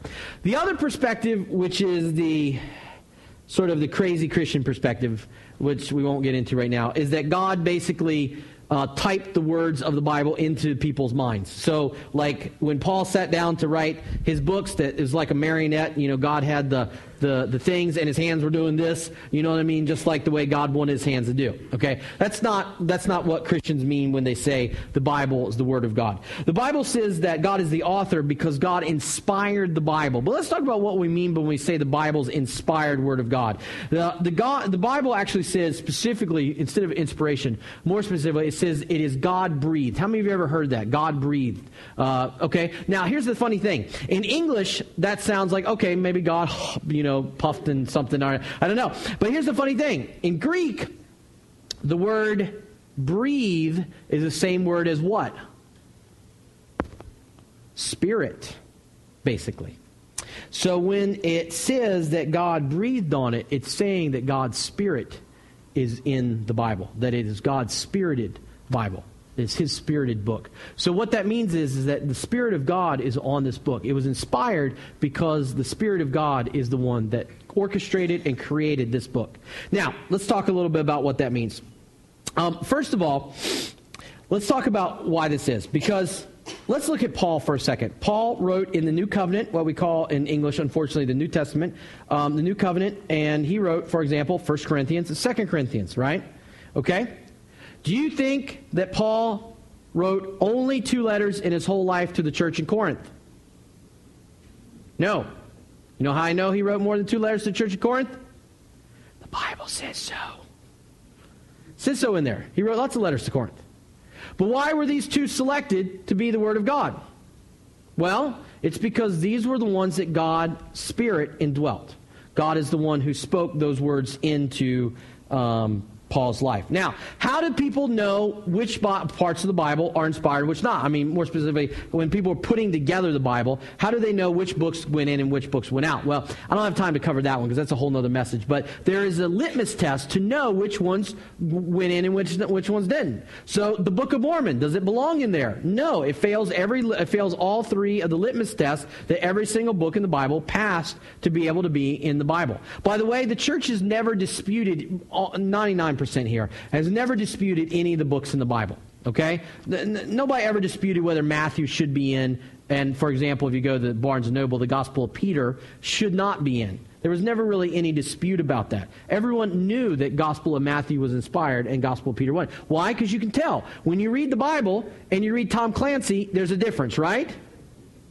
The other perspective, which is the sort of the crazy Christian perspective, which we won't get into right now, is that God basically uh, typed the words of the Bible into people's minds. So, like when Paul sat down to write his books, that is like a marionette. You know, God had the the, the things and his hands were doing this. You know what I mean? Just like the way God wanted his hands to do. Okay? That's not, that's not what Christians mean when they say the Bible is the Word of God. The Bible says that God is the author because God inspired the Bible. But let's talk about what we mean when we say the Bible's inspired Word of God. The, the, God, the Bible actually says specifically, instead of inspiration, more specifically, it says it is God breathed. How many of you ever heard that? God breathed. Uh, okay? Now, here's the funny thing. In English, that sounds like, okay, maybe God, you know, know, puffed in something. I don't know. But here's the funny thing. In Greek, the word breathe is the same word as what? Spirit, basically. So when it says that God breathed on it, it's saying that God's Spirit is in the Bible, that it is God's spirited Bible. It's his spirited book. So what that means is, is that the Spirit of God is on this book. It was inspired because the Spirit of God is the one that orchestrated and created this book. Now, let's talk a little bit about what that means. Um, first of all, let's talk about why this is. Because let's look at Paul for a second. Paul wrote in the New Covenant, what we call in English, unfortunately, the New Testament, um, the New Covenant, and he wrote, for example, 1 Corinthians and 2 Corinthians, right? Okay? Do you think that Paul wrote only two letters in his whole life to the church in Corinth? No. You know how I know he wrote more than two letters to the church in Corinth? The Bible says so. It says so in there. He wrote lots of letters to Corinth. But why were these two selected to be the Word of God? Well, it's because these were the ones that God Spirit indwelt. God is the one who spoke those words into um, Paul's life. Now, how do people know which parts of the Bible are inspired, and which not? I mean, more specifically, when people are putting together the Bible, how do they know which books went in and which books went out? Well, I don't have time to cover that one because that's a whole other message. But there is a litmus test to know which ones went in and which which ones didn't. So, the Book of Mormon does it belong in there? No, it fails every it fails all three of the litmus tests that every single book in the Bible passed to be able to be in the Bible. By the way, the church has never disputed 99 percent here, has never disputed any of the books in the Bible. Okay? Nobody ever disputed whether Matthew should be in. And for example, if you go to Barnes and Noble, the Gospel of Peter should not be in. There was never really any dispute about that. Everyone knew that Gospel of Matthew was inspired and Gospel of Peter wasn't. Why? Because you can tell. When you read the Bible and you read Tom Clancy, there's a difference, right?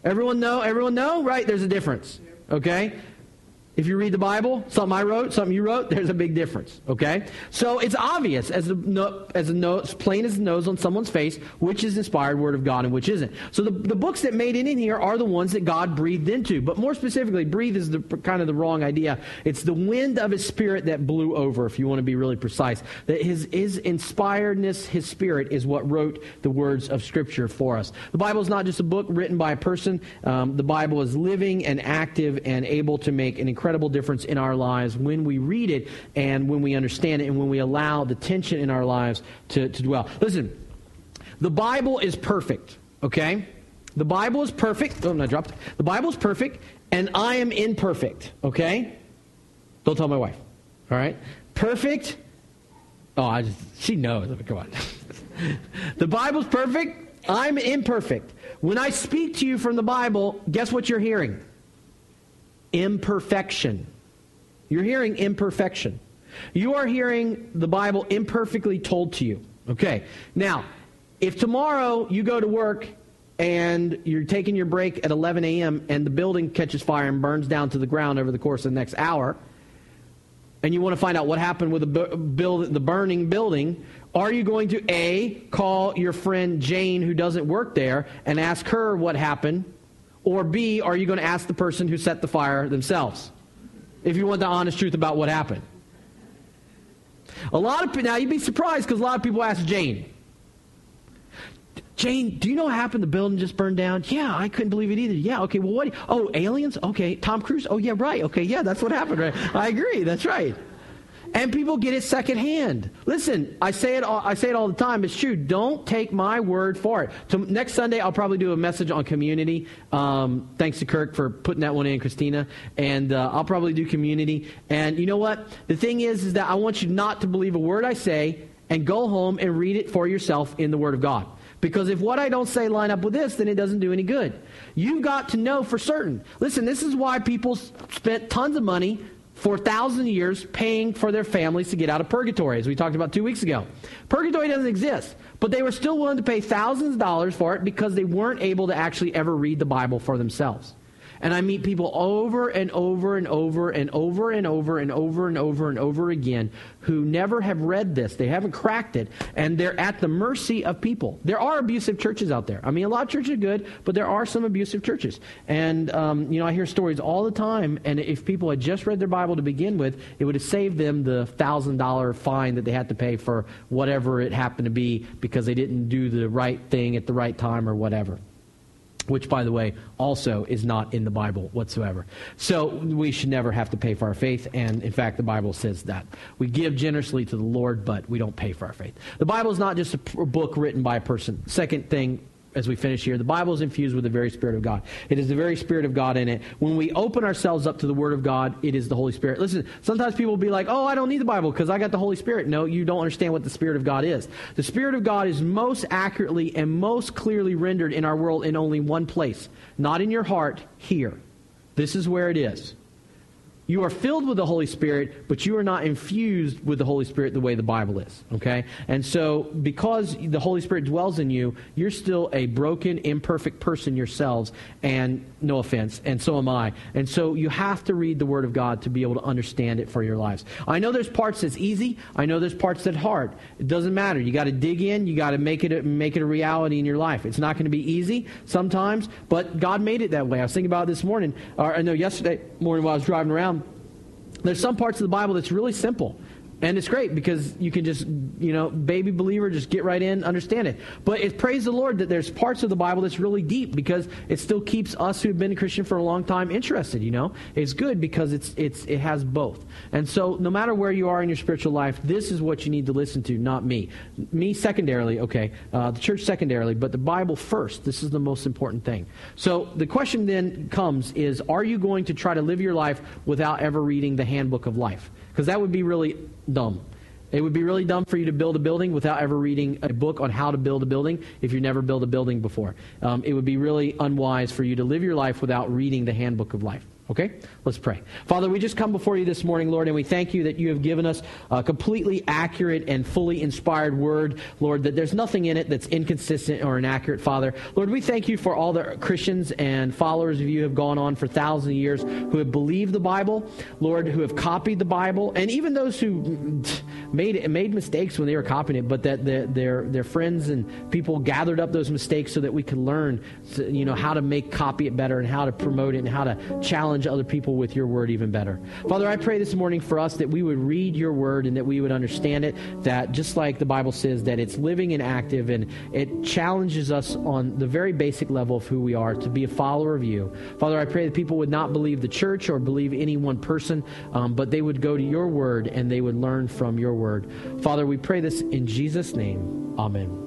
Everyone know? Everyone know? Right? There's a difference. Okay? If you read the Bible, something I wrote, something you wrote, there's a big difference. Okay? So it's obvious as no, as a nose, plain as the nose on someone's face, which is inspired word of God and which isn't. So the, the books that made it in here are the ones that God breathed into. But more specifically, breathe is the kind of the wrong idea. It's the wind of his spirit that blew over, if you want to be really precise. That his, his inspiredness, his spirit, is what wrote the words of Scripture for us. The Bible is not just a book written by a person. Um, the Bible is living and active and able to make an incredible incredible difference in our lives when we read it and when we understand it and when we allow the tension in our lives to, to dwell. Listen, the Bible is perfect, okay? The Bible is perfect. Oh, I dropped. The Bible is perfect, and I am imperfect, okay? Don't tell my wife, all right? Perfect. Oh, I just, she knows. Come on. the Bible's perfect. I'm imperfect. When I speak to you from the Bible, guess what you're hearing? Imperfection. You're hearing imperfection. You are hearing the Bible imperfectly told to you. Okay. Now, if tomorrow you go to work and you're taking your break at 11 a.m. and the building catches fire and burns down to the ground over the course of the next hour, and you want to find out what happened with the, build, the burning building, are you going to A, call your friend Jane who doesn't work there and ask her what happened? Or B, are you going to ask the person who set the fire themselves? If you want the honest truth about what happened. A lot of now you'd be surprised because a lot of people ask Jane. Jane, do you know what happened? The building just burned down. Yeah, I couldn't believe it either. Yeah, okay. Well, what? Oh, aliens. Okay, Tom Cruise. Oh, yeah, right. Okay, yeah, that's what happened. Right. I agree. That's right. And people get it secondhand. Listen, I say it all, I say it all the time. It's true. Don't take my word for it. Next Sunday, I'll probably do a message on community. Um, thanks to Kirk for putting that one in, Christina. And uh, I'll probably do community. And you know what? The thing is, is that I want you not to believe a word I say and go home and read it for yourself in the Word of God. Because if what I don't say line up with this, then it doesn't do any good. You've got to know for certain. Listen, this is why people spent tons of money for thousands of years paying for their families to get out of purgatory, as we talked about two weeks ago. Purgatory doesn't exist, but they were still willing to pay thousands of dollars for it because they weren't able to actually ever read the Bible for themselves. And I meet people over and over and over and over and over and over and over and over again who never have read this. They haven't cracked it. And they're at the mercy of people. There are abusive churches out there. I mean, a lot of churches are good, but there are some abusive churches. And, um, you know, I hear stories all the time. And if people had just read their Bible to begin with, it would have saved them the $1,000 fine that they had to pay for whatever it happened to be because they didn't do the right thing at the right time or whatever which, by the way, also is not in the Bible whatsoever. So we should never have to pay for our faith, and in fact, the Bible says that. We give generously to the Lord, but we don't pay for our faith. The Bible is not just a book written by a person. Second thing as we finish here. The Bible is infused with the very Spirit of God. It is the very Spirit of God in it. When we open ourselves up to the Word of God, it is the Holy Spirit. Listen, sometimes people will be like, oh, I don't need the Bible because I got the Holy Spirit. No, you don't understand what the Spirit of God is. The Spirit of God is most accurately and most clearly rendered in our world in only one place, not in your heart, here. This is where it is. You are filled with the Holy Spirit, but you are not infused with the Holy Spirit the way the Bible is. Okay? And so, because the Holy Spirit dwells in you, you're still a broken, imperfect person yourselves, and no offense, and so am I. And so, you have to read the Word of God to be able to understand it for your lives. I know there's parts that's easy, I know there's parts that hard. It doesn't matter. You got to dig in, you got to make it, make it a reality in your life. It's not going to be easy sometimes, but God made it that way. I was thinking about it this morning, or I know yesterday morning while I was driving around there's some parts of the Bible that's really simple. And it's great because you can just, you know, baby believer, just get right in, understand it. But it praise the Lord that there's parts of the Bible that's really deep because it still keeps us who've been a Christian for a long time interested, you know. It's good because it's it's it has both. And so no matter where you are in your spiritual life, this is what you need to listen to, not me. Me secondarily, okay, uh, the church secondarily, but the Bible first. This is the most important thing. So the question then comes is are you going to try to live your life without ever reading the handbook of life? Because that would be really dumb. It would be really dumb for you to build a building without ever reading a book on how to build a building if you've never built a building before. Um, it would be really unwise for you to live your life without reading the handbook of life. Okay? Let's pray. Father, we just come before you this morning, Lord, and we thank you that you have given us a completely accurate and fully inspired word, Lord, that there's nothing in it that's inconsistent or inaccurate, Father. Lord, we thank you for all the Christians and followers of you have gone on for thousands of years who have believed the Bible, Lord, who have copied the Bible, and even those who made made mistakes when they were copying it, but that their their, their friends and people gathered up those mistakes so that we could learn, you know, how to make copy it better and how to promote it and how to challenge other people with your word even better. Father, I pray this morning for us that we would read your word and that we would understand it, that just like the Bible says, that it's living and active and it challenges us on the very basic level of who we are to be a follower of you. Father, I pray that people would not believe the church or believe any one person, um, but they would go to your word and they would learn from your word. Father, we pray this in Jesus' name. Amen.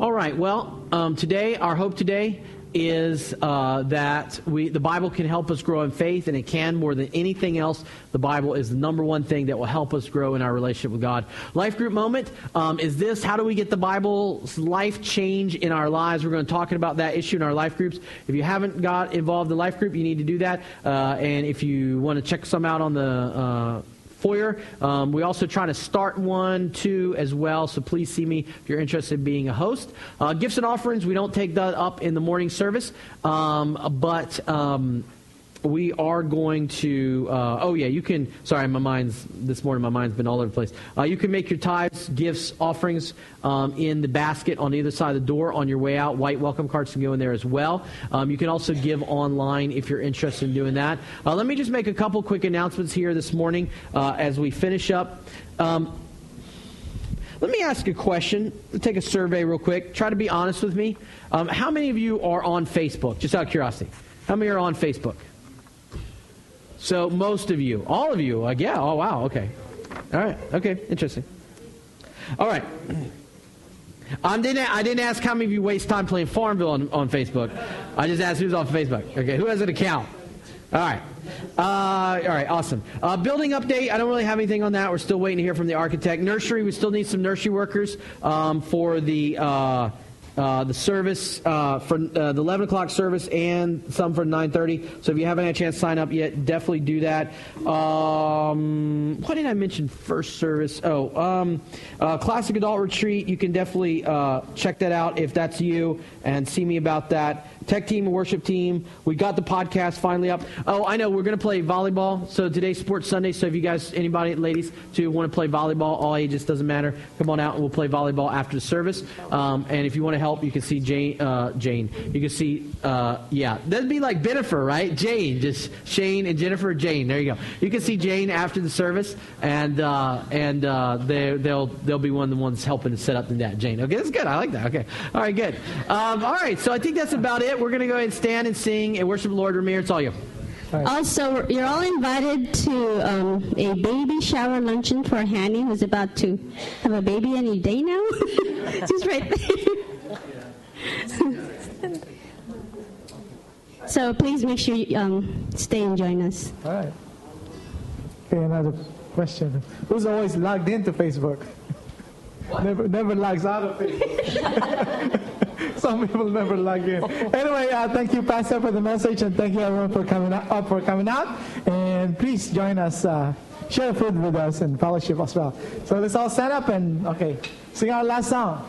All right, well, um, today, our hope today is uh, that we, the Bible can help us grow in faith, and it can more than anything else. The Bible is the number one thing that will help us grow in our relationship with God. Life group moment um, is this: How do we get the Bible's life change in our lives? We're going to talk about that issue in our life groups. If you haven't got involved in life group, you need to do that. Uh, and if you want to check some out on the uh, foyer. Um, we also try to start one too as well, so please see me if you're interested in being a host. Uh, gifts and offerings, we don't take that up in the morning service, um, but. Um, we are going to uh, oh yeah you can sorry my mind's this morning my mind's been all over the place uh, you can make your tithes gifts offerings um, in the basket on either side of the door on your way out white welcome cards can go in there as well um, you can also give online if you're interested in doing that uh, let me just make a couple quick announcements here this morning uh, as we finish up um, let me ask a question. Let's take a survey real quick. Try to be honest with me. Um, how many of you are on Facebook? Just out of curiosity. How many are on Facebook? So most of you, all of you, like, yeah, oh wow, okay. All right, okay, interesting. All right. I didn't, I didn't ask how many of you waste time playing Farmville on, on Facebook. I just asked who's on Facebook. Okay, who has an account? All right. Uh, all right, awesome. Uh, building update, I don't really have anything on that. We're still waiting to hear from the architect. Nursery, we still need some nursery workers um, for the. Uh, uh, the service uh, for uh, the 11 o'clock service and some for 9.30 so if you haven't had a chance to sign up yet definitely do that. Um, what did i mention first service? Oh um, uh, classic adult retreat. You can definitely uh, check that out if that's you and see me about that tech team worship team. We got the podcast finally up. Oh, I know we're going to play volleyball. So today's Sports Sunday. So if you guys, anybody, ladies, to want to play volleyball, all ages doesn't matter. Come on out and we'll play volleyball after the service. Um, and if you want to help, you can see Jane. Uh, Jane. You can see, uh, yeah, that'd be like Jennifer, right? Jane, just Shane and Jennifer. Jane. There you go. You can see Jane after the service, and uh, and uh, they, they'll they'll be one of the ones helping to set up the net. Jane. Okay, that's good. I like that. Okay. All right, good. Um, all right. So I think that's about it we're going to go ahead and stand and sing and worship the Lord. Ramir, it's all you. All right. Also, you're all invited to um, a baby shower luncheon for Hanny, who's about to have a baby any day now. Just right there. so please make sure you um, stay and join us. All right. Okay, another question. Who's always logged into Facebook? Never, never logs out of Facebook. Some people never log in. Anyway, uh, thank you, Pastor, for the message, and thank you everyone for coming up Uh, for coming out. And please join us, uh, share food with us, and fellowship as well. So let's all stand up and okay, sing our last song.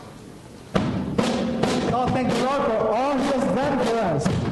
Oh, thank the Lord for all He has done for us.